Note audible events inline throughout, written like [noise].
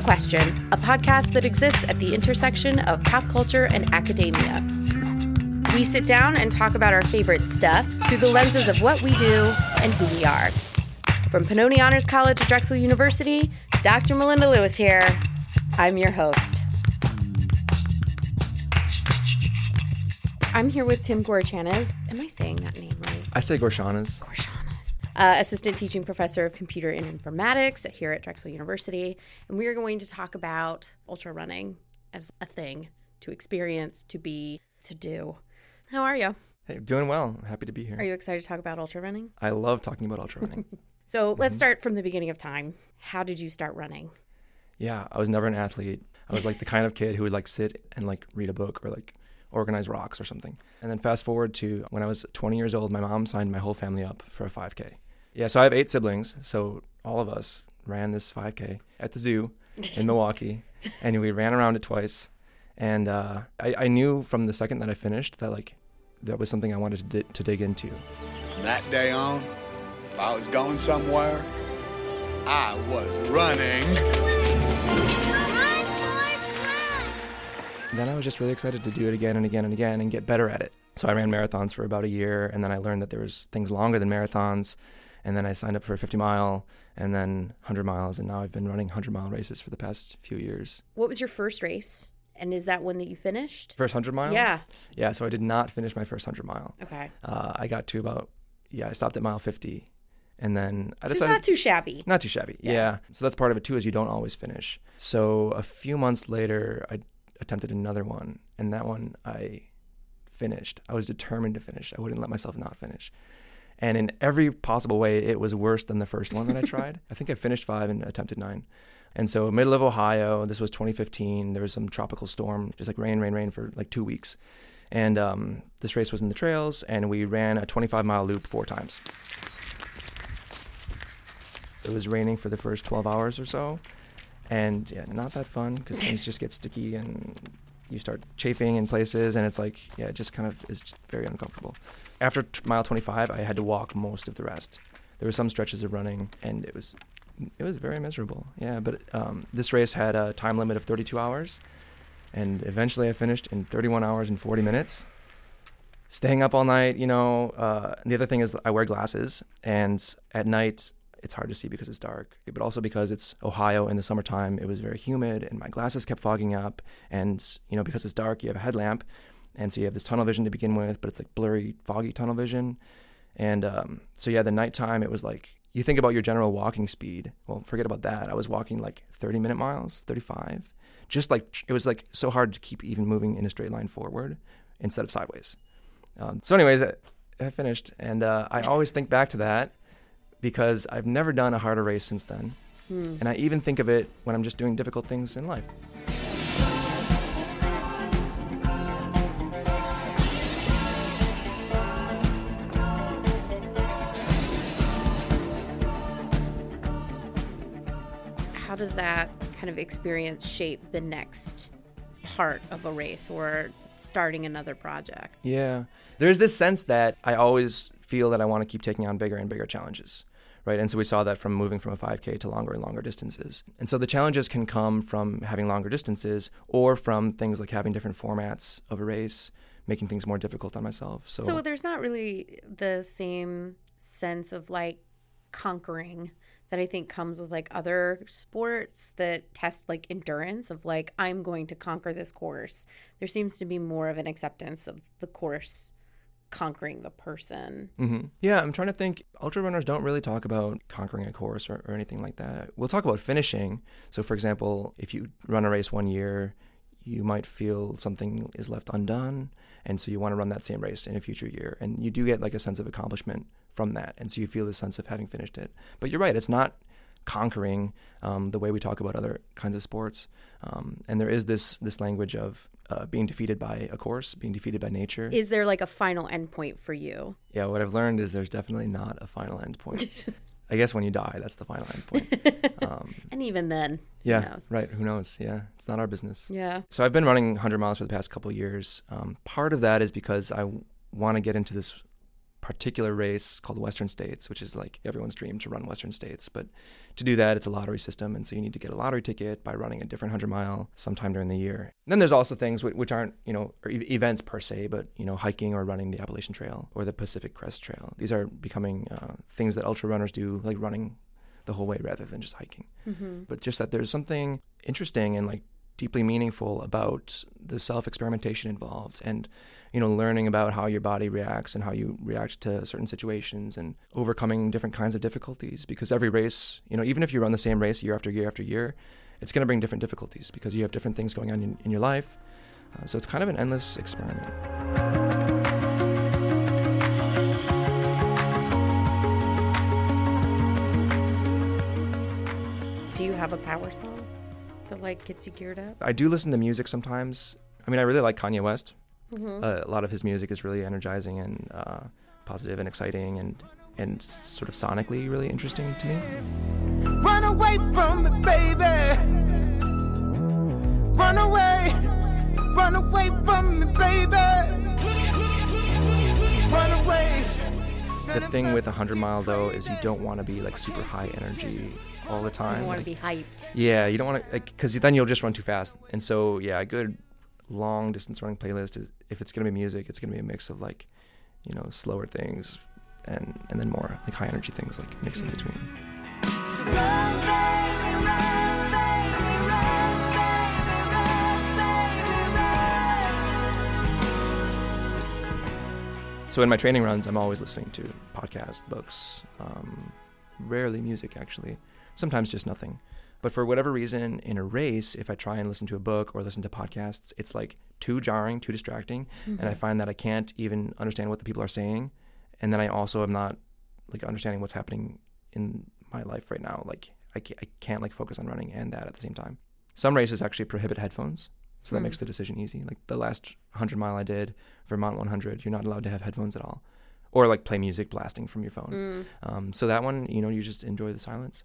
The Question, a podcast that exists at the intersection of pop culture and academia. We sit down and talk about our favorite stuff through the lenses of what we do and who we are. From Pennoni Honors College to Drexel University, Dr. Melinda Lewis here. I'm your host. I'm here with Tim Gorichanaz. Am I saying that name right? I say Gorshanas. Gorshanas. Uh, assistant teaching professor of computer and informatics here at Drexel University. And we are going to talk about ultra running as a thing to experience, to be, to do. How are you? Hey, doing well. Happy to be here. Are you excited to talk about ultra running? I love talking about ultra running. [laughs] So let's start from the beginning of time. How did you start running? yeah, I was never an athlete. I was like the kind of kid who would like sit and like read a book or like organize rocks or something. And then fast forward to when I was 20 years old, my mom signed my whole family up for a 5K. Yeah, so I have eight siblings. So all of us ran this 5K at the zoo in [laughs] Milwaukee, and we ran around it twice. And uh, I, I knew from the second that I finished that like that was something I wanted to, di- to dig into. From that day on, if I was going somewhere, I was running. Then I was just really excited to do it again and again and again and get better at it. So I ran marathons for about a year, and then I learned that there was things longer than marathons. And then I signed up for a 50 mile, and then 100 miles, and now I've been running 100 mile races for the past few years. What was your first race? And is that one that you finished? First 100 mile? Yeah. Yeah. So I did not finish my first 100 mile. Okay. Uh, I got to about yeah. I stopped at mile 50, and then I It's decided not too shabby. Not too shabby. Yeah. So that's part of it too, is you don't always finish. So a few months later, I attempted another one, and that one I finished. I was determined to finish. I wouldn't let myself not finish. And in every possible way, it was worse than the first one that I [laughs] tried. I think I finished five and attempted nine. And so, middle of Ohio, this was 2015. There was some tropical storm, just like rain, rain, rain for like two weeks. And um, this race was in the trails, and we ran a 25 mile loop four times. It was raining for the first 12 hours or so. And yeah, not that fun because things just get sticky and you start chafing in places. And it's like, yeah, it just kind of is very uncomfortable. After t- mile 25, I had to walk most of the rest. There were some stretches of running, and it was it was very miserable. Yeah, but um, this race had a time limit of 32 hours, and eventually I finished in 31 hours and 40 minutes. Staying up all night, you know. Uh, the other thing is I wear glasses, and at night it's hard to see because it's dark, but also because it's Ohio in the summertime. It was very humid, and my glasses kept fogging up. And you know, because it's dark, you have a headlamp, and so you have this tunnel vision to begin with, but it's like blurry, foggy tunnel vision. And um, so yeah, the nighttime it was like you think about your general walking speed. Well, forget about that. I was walking like 30 minute miles, 35. Just like it was like so hard to keep even moving in a straight line forward instead of sideways. Um, so, anyways, I, I finished, and uh, I always think back to that because I've never done a harder race since then. Hmm. And I even think of it when I'm just doing difficult things in life. How does that kind of experience shape the next part of a race or starting another project? Yeah. There's this sense that I always feel that I want to keep taking on bigger and bigger challenges. Right. And so we saw that from moving from a 5K to longer and longer distances. And so the challenges can come from having longer distances or from things like having different formats of a race, making things more difficult on myself. So, So there's not really the same sense of like conquering that I think comes with like other sports that test like endurance of like I'm going to conquer this course. There seems to be more of an acceptance of the course conquering the person. hmm Yeah, I'm trying to think. Ultra runners don't really talk about conquering a course or, or anything like that. We'll talk about finishing. So, for example, if you run a race one year, you might feel something is left undone. And so you want to run that same race in a future year. And you do get like a sense of accomplishment from that. And so you feel the sense of having finished it. But you're right, it's not conquering um, the way we talk about other kinds of sports. Um, and there is this this language of uh, being defeated by a course, being defeated by nature. Is there like a final endpoint for you? Yeah, what I've learned is there's definitely not a final end point. [laughs] I guess when you die, that's the final end point. [laughs] Um, And even then, yeah, who knows? right. Who knows? Yeah, it's not our business. Yeah. So I've been running 100 miles for the past couple of years. Um, part of that is because I want to get into this particular race called Western States, which is like everyone's dream to run Western States. But to do that, it's a lottery system, and so you need to get a lottery ticket by running a different hundred mile sometime during the year. And then there's also things which aren't you know events per se, but you know hiking or running the Appalachian Trail or the Pacific Crest Trail. These are becoming uh, things that ultra runners do, like running the whole way rather than just hiking. Mm-hmm. But just that there's something interesting and like deeply meaningful about the self experimentation involved and you know learning about how your body reacts and how you react to certain situations and overcoming different kinds of difficulties because every race you know even if you run the same race year after year after year it's going to bring different difficulties because you have different things going on in, in your life. Uh, so it's kind of an endless experiment. Do you have a power song that like gets you geared up? I do listen to music sometimes. I mean, I really like Kanye West. Mm-hmm. Uh, a lot of his music is really energizing and uh, positive and exciting and and sort of sonically really interesting to me. Run away from me, baby. Run away. Run away from me, baby. Run away. The thing with a 100 mile though is you don't want to be like super high energy all the time. You don't want to like, be hyped. Yeah, you don't want to, because then you'll just run too fast. And so, yeah, a good long distance running playlist is if it's gonna be music, it's gonna be a mix of like, you know, slower things and and then more like high energy things like mixed in mm. between. So so in my training runs, I'm always listening to podcasts, books, um, rarely music actually sometimes just nothing. But for whatever reason, in a race, if I try and listen to a book or listen to podcasts, it's like too jarring, too distracting, mm-hmm. and I mm-hmm. find that I can't even understand what the people are saying, and then I also am not like understanding what's happening in my life right now. Like I can't, I can't like focus on running and that at the same time. Some races actually prohibit headphones, so that mm. makes the decision easy. Like the last 100 mile I did, Vermont 100, you're not allowed to have headphones at all, or like play music blasting from your phone. Mm. Um, so that one, you know, you just enjoy the silence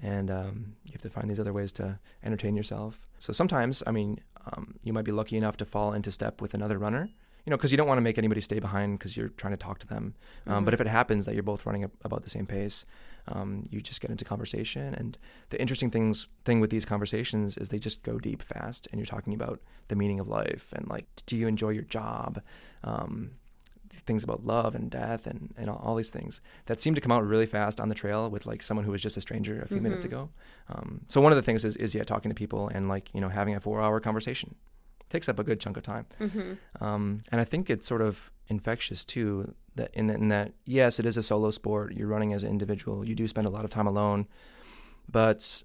and um, you have to find these other ways to entertain yourself. So sometimes, I mean, um, you might be lucky enough to fall into step with another runner, you know, because you don't want to make anybody stay behind because you're trying to talk to them. Um, mm-hmm. But if it happens that you're both running about the same pace, um, you just get into conversation. And the interesting things thing with these conversations is they just go deep fast, and you're talking about the meaning of life and like, do you enjoy your job? Um, things about love and death and, and all, these things that seem to come out really fast on the trail with like someone who was just a stranger a few mm-hmm. minutes ago. Um, so one of the things is, is yeah, talking to people and like, you know, having a four hour conversation takes up a good chunk of time. Mm-hmm. Um, and I think it's sort of infectious too that in, in that, yes, it is a solo sport. You're running as an individual. You do spend a lot of time alone, but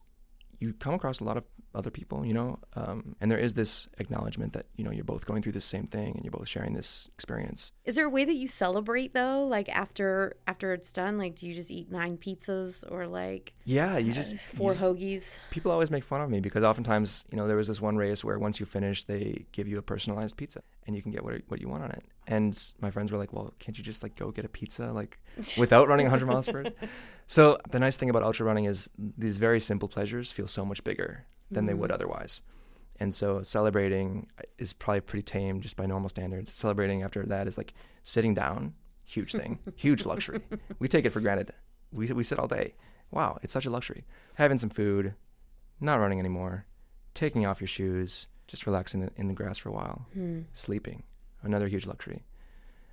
you come across a lot of other people, you know, um, and there is this acknowledgement that you know you're both going through the same thing and you're both sharing this experience. Is there a way that you celebrate though? Like after after it's done, like do you just eat nine pizzas or like yeah, you just four you just, hoagies? People always make fun of me because oftentimes you know there was this one race where once you finish they give you a personalized pizza and you can get what what you want on it. And my friends were like, "Well, can't you just like go get a pizza like [laughs] without running 100 miles first? So the nice thing about ultra running is these very simple pleasures feel so much bigger than mm-hmm. they would otherwise. And so celebrating is probably pretty tame just by normal standards. Celebrating after that is like sitting down, huge thing, [laughs] huge luxury. We take it for granted. We we sit all day. Wow, it's such a luxury. Having some food, not running anymore, taking off your shoes, just relaxing in the grass for a while, mm. sleeping, another huge luxury.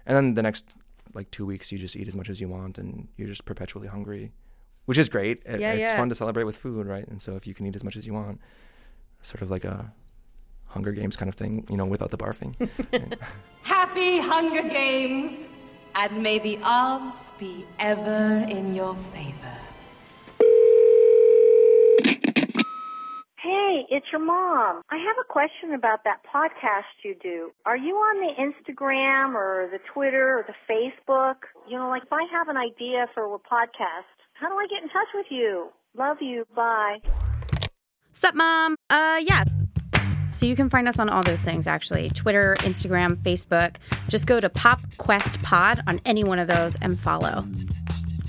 And then the next like two weeks, you just eat as much as you want, and you're just perpetually hungry which is great. It, yeah, it's yeah. fun to celebrate with food, right? And so if you can eat as much as you want, sort of like a Hunger Games kind of thing, you know, without the barfing. [laughs] Happy Hunger Games, and may the odds be ever in your favor. Hey, it's your mom. I have a question about that podcast you do. Are you on the Instagram or the Twitter or the Facebook? You know, like if I have an idea for a podcast, how do I get in touch with you? Love you. Bye. Sup, mom? Uh, yeah. So you can find us on all those things actually Twitter, Instagram, Facebook. Just go to Pop Quest Pod on any one of those and follow.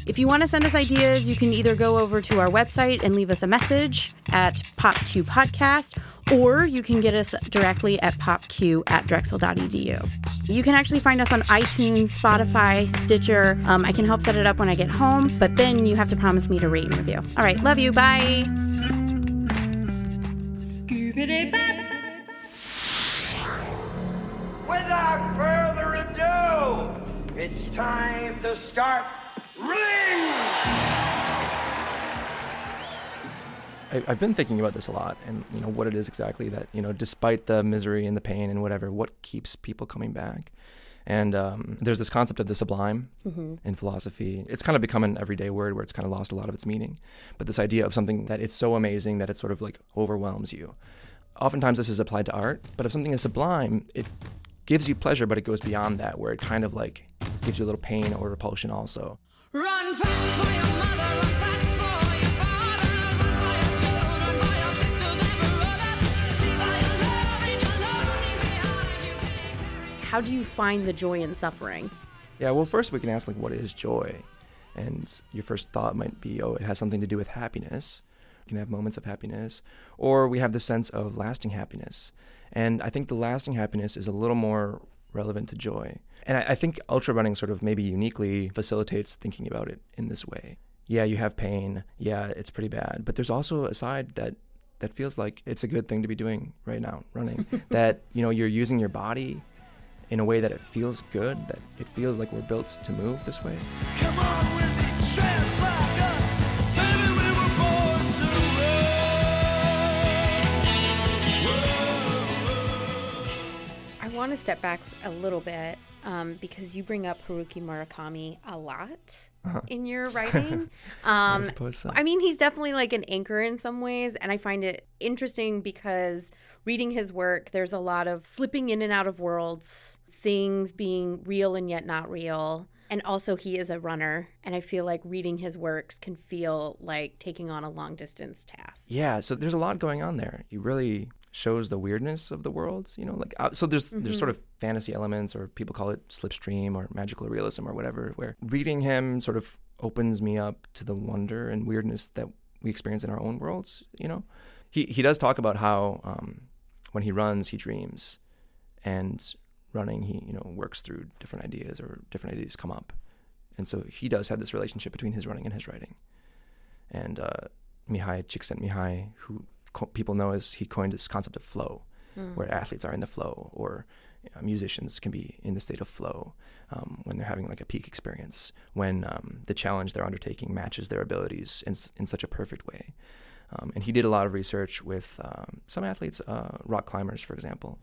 If you want to send us ideas, you can either go over to our website and leave us a message at PopQ Podcast, or you can get us directly at popq at drexel.edu. You can actually find us on iTunes, Spotify, Stitcher. Um, I can help set it up when I get home, but then you have to promise me to rate and review. All right, love you. Bye. Without further ado, it's time to start I, I've been thinking about this a lot, and you know what it is exactly that you know, despite the misery and the pain and whatever, what keeps people coming back. And um, there's this concept of the sublime in philosophy. It's kind of become an everyday word where it's kind of lost a lot of its meaning. But this idea of something that it's so amazing that it sort of like overwhelms you. Oftentimes this is applied to art, but if something is sublime, it gives you pleasure, but it goes beyond that, where it kind of like gives you a little pain or repulsion also. Run fast for your How do you find the joy in suffering? Yeah, well, first we can ask like, what is joy? And your first thought might be, oh, it has something to do with happiness. You can have moments of happiness, or we have the sense of lasting happiness. And I think the lasting happiness is a little more relevant to joy. And I, I think ultra running sort of maybe uniquely facilitates thinking about it in this way. Yeah, you have pain. Yeah, it's pretty bad. But there's also a side that that feels like it's a good thing to be doing right now, running. [laughs] that you know you're using your body in a way that it feels good, that it feels like we're built to move this way. Come on with me, tramps like us. Baby, we were born to I want to step back a little bit um, because you bring up Haruki Murakami a lot in your [laughs] writing. Um, suppose so. I mean, he's definitely like an anchor in some ways, and I find it interesting because reading his work, there's a lot of slipping in and out of worlds, things being real and yet not real. And also, he is a runner, and I feel like reading his works can feel like taking on a long distance task. Yeah, so there's a lot going on there. He really shows the weirdness of the world, you know, like uh, so there's there's sort of fantasy elements or people call it slipstream or magical realism or whatever where reading him sort of opens me up to the wonder and weirdness that we experience in our own worlds, you know. He he does talk about how um, when he runs, he dreams and running he, you know, works through different ideas or different ideas come up. And so he does have this relationship between his running and his writing. And uh, Mihaly Csikszentmihalyi, who co- people know as he coined this concept of flow, where athletes are in the flow, or uh, musicians can be in the state of flow um, when they're having like a peak experience, when um, the challenge they're undertaking matches their abilities in, in such a perfect way. Um, and he did a lot of research with um, some athletes, uh, rock climbers, for example.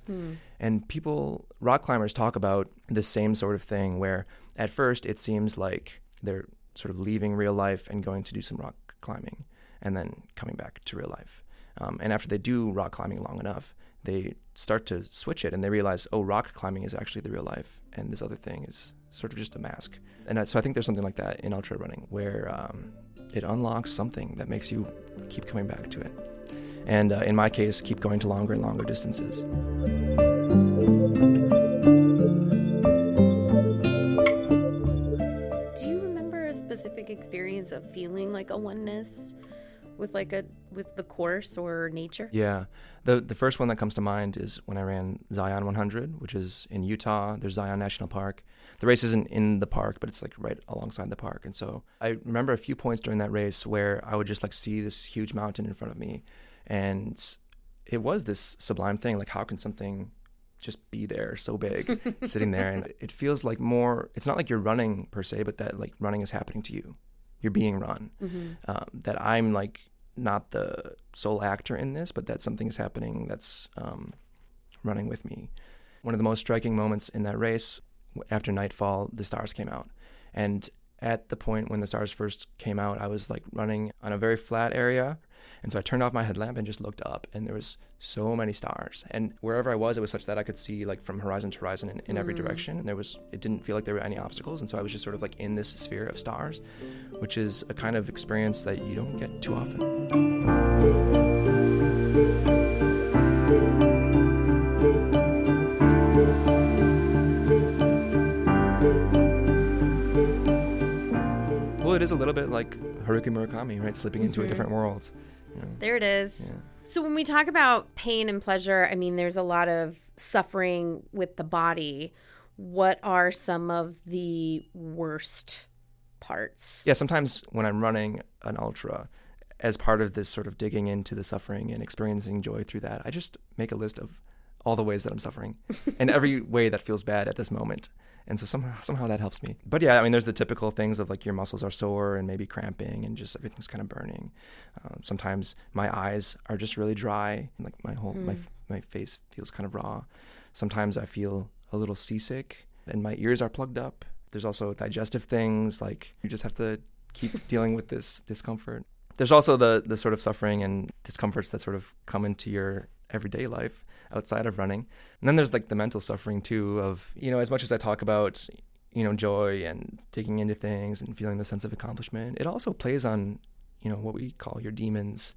And people, rock climbers, talk about the same sort of thing where at first it seems like they're sort of leaving real life and going to do some rock climbing and then coming back to real life. Um, and after they do rock climbing long enough, they start to switch it and they realize, oh, rock climbing is actually the real life, and this other thing is sort of just a mask. And so I think there's something like that in ultra running where um, it unlocks something that makes you keep coming back to it. And uh, in my case, keep going to longer and longer distances. Do you remember a specific experience of feeling like a oneness with like a with the course or nature? Yeah. The the first one that comes to mind is when I ran Zion 100, which is in Utah. There's Zion National Park. The race isn't in the park, but it's like right alongside the park. And so I remember a few points during that race where I would just like see this huge mountain in front of me and it was this sublime thing like how can something just be there so big [laughs] sitting there and it feels like more it's not like you're running per se but that like running is happening to you you're being run. Um, that i'm like not the sole actor in this but that something is happening that's um, running with me. One of the most striking moments in that race after nightfall the stars came out. And at the point when the stars first came out i was like running on a very flat area and so I turned off my headlamp and just looked up, and there was so many stars. And wherever I was, it was such that I could see like from horizon to horizon in, in every mm. direction. And there was, it didn't feel like there were any obstacles. And so I was just sort of like in this sphere of stars, which is a kind of experience that you don't get too often. Well, it is a little bit like Haruki Murakami, right? Slipping into a mm-hmm. different world. You know? There it is. Yeah. So when we talk about pain and pleasure, I mean, there's a lot of suffering with the body. What are some of the worst parts? Yeah, sometimes when I'm running an ultra, as part of this sort of digging into the suffering and experiencing joy through that, I just make a list of all the ways that I'm suffering [laughs] and every way that feels bad at this moment. And so somehow somehow that helps me. But yeah, I mean, there's the typical things of like your muscles are sore and maybe cramping and just everything's kind of burning. Um, sometimes my eyes are just really dry, like my whole my my face feels kind of raw. Sometimes I feel a little seasick and my ears are plugged up. There's also digestive things like you just have to keep [laughs] dealing with this discomfort. There's also the the sort of suffering and discomforts that sort of come into your everyday life outside of running. And then there's like the mental suffering too of, you know, as much as I talk about, you know, joy and digging into things and feeling the sense of accomplishment, it also plays on, you know, what we call your demons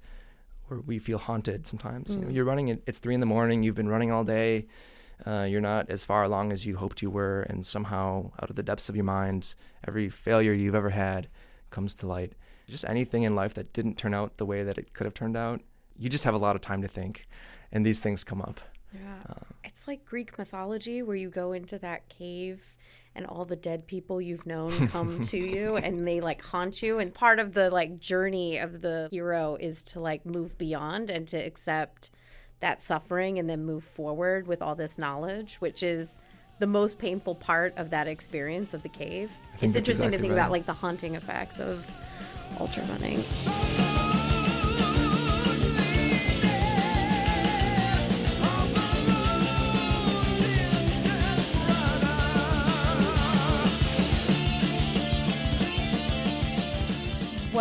or we feel haunted sometimes. You know, you're running it's three in the morning, you've been running all day, uh, you're not as far along as you hoped you were, and somehow out of the depths of your mind, every failure you've ever had comes to light. Just anything in life that didn't turn out the way that it could have turned out, you just have a lot of time to think, and these things come up. Yeah. Uh, it's like Greek mythology where you go into that cave and all the dead people you've known [laughs] come to you and they like haunt you and part of the like journey of the hero is to like move beyond and to accept that suffering and then move forward with all this knowledge which is the most painful part of that experience of the cave. It's think that's interesting to exactly think about like the haunting effects of ultra running.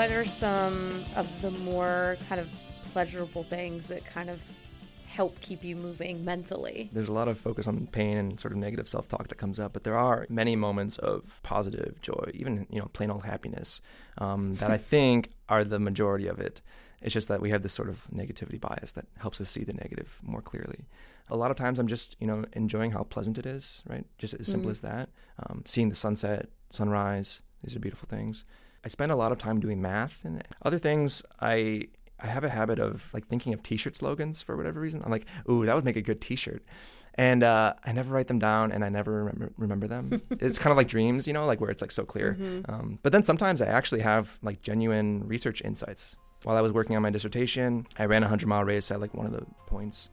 What are some of the more kind of pleasurable things that kind of help keep you moving mentally? There's a lot of focus on pain and sort of negative self-talk that comes up, but there are many moments of positive joy, even you know plain old happiness, um, that I [laughs] think are the majority of it. It's just that we have this sort of negativity bias that helps us see the negative more clearly. A lot of times, I'm just you know enjoying how pleasant it is, right? Just as simple as that. Um, seeing the sunset, sunrise, these are beautiful things. I spend a lot of time doing math and other things. I I have a habit of like thinking of T-shirt slogans for whatever reason. I'm like, ooh, that would make a good T-shirt, and uh, I never write them down and I never remember remember them. [laughs] it's kind of like dreams, you know, like where it's like so clear. Um, but then sometimes I actually have like genuine research insights. While I was working on my dissertation, I ran a hundred mile race at like one of the points,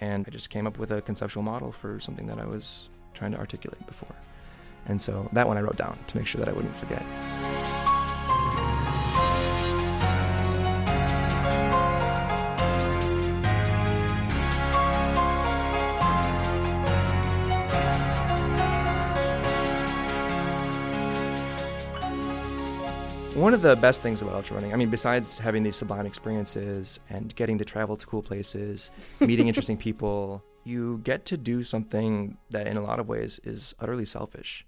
and I just came up with a conceptual model for something that I was trying to articulate before. And so that one I wrote down to make sure that I wouldn't forget. One of the best things about ultra running, I mean, besides having these sublime experiences and getting to travel to cool places, meeting [laughs] interesting people, you get to do something that in a lot of ways is utterly selfish.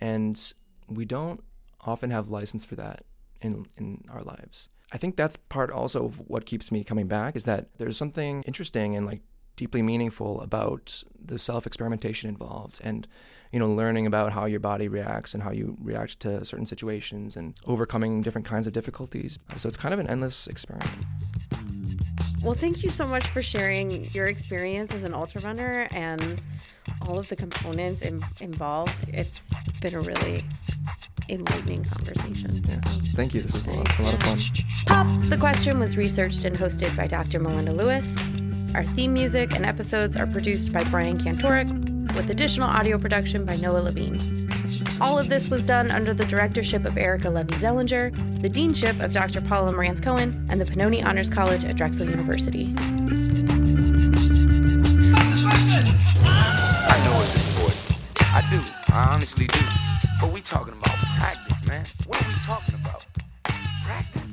And we don't often have license for that in, in our lives. I think that's part also of what keeps me coming back is that there's something interesting and like deeply meaningful about the self experimentation involved and you know learning about how your body reacts and how you react to certain situations and overcoming different kinds of difficulties so it's kind of an endless experiment Well, thank you so much for sharing your experience as an ultra runner and all of the components in, involved. It's been a really enlightening conversation. yeah thank you this was a lot, a lot of fun Pop the Question was researched and hosted by Dr. Melinda Lewis. Our theme music and episodes are produced by Brian Kantorek, with additional audio production by Noah Levine. All of this was done under the directorship of Erica Levy Zellinger, the deanship of Dr. Paula Morantz Cohen, and the Pennoni Honors College at Drexel University. I know it's important. I do. I honestly do. But we talking about practice, man. What are we talking about practice.